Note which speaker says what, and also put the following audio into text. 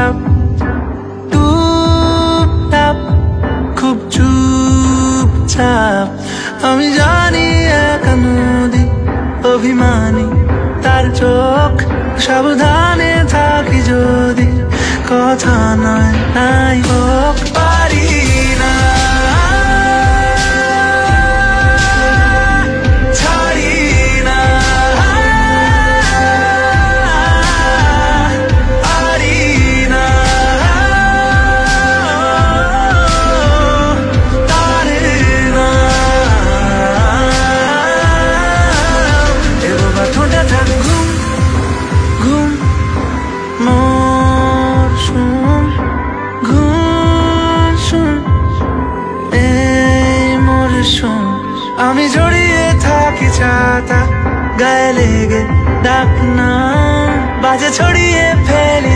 Speaker 1: চাপ টুপটাপ খুব চুপচাপ। আমি জানি একা নদী অভিমানী। তার চোখ সাবধানে থাকি যদি। আমি জড়িয়ে থাকি ছাতা গায়ে লেগে ডাক না বাজে ছড়িয়ে ফেলি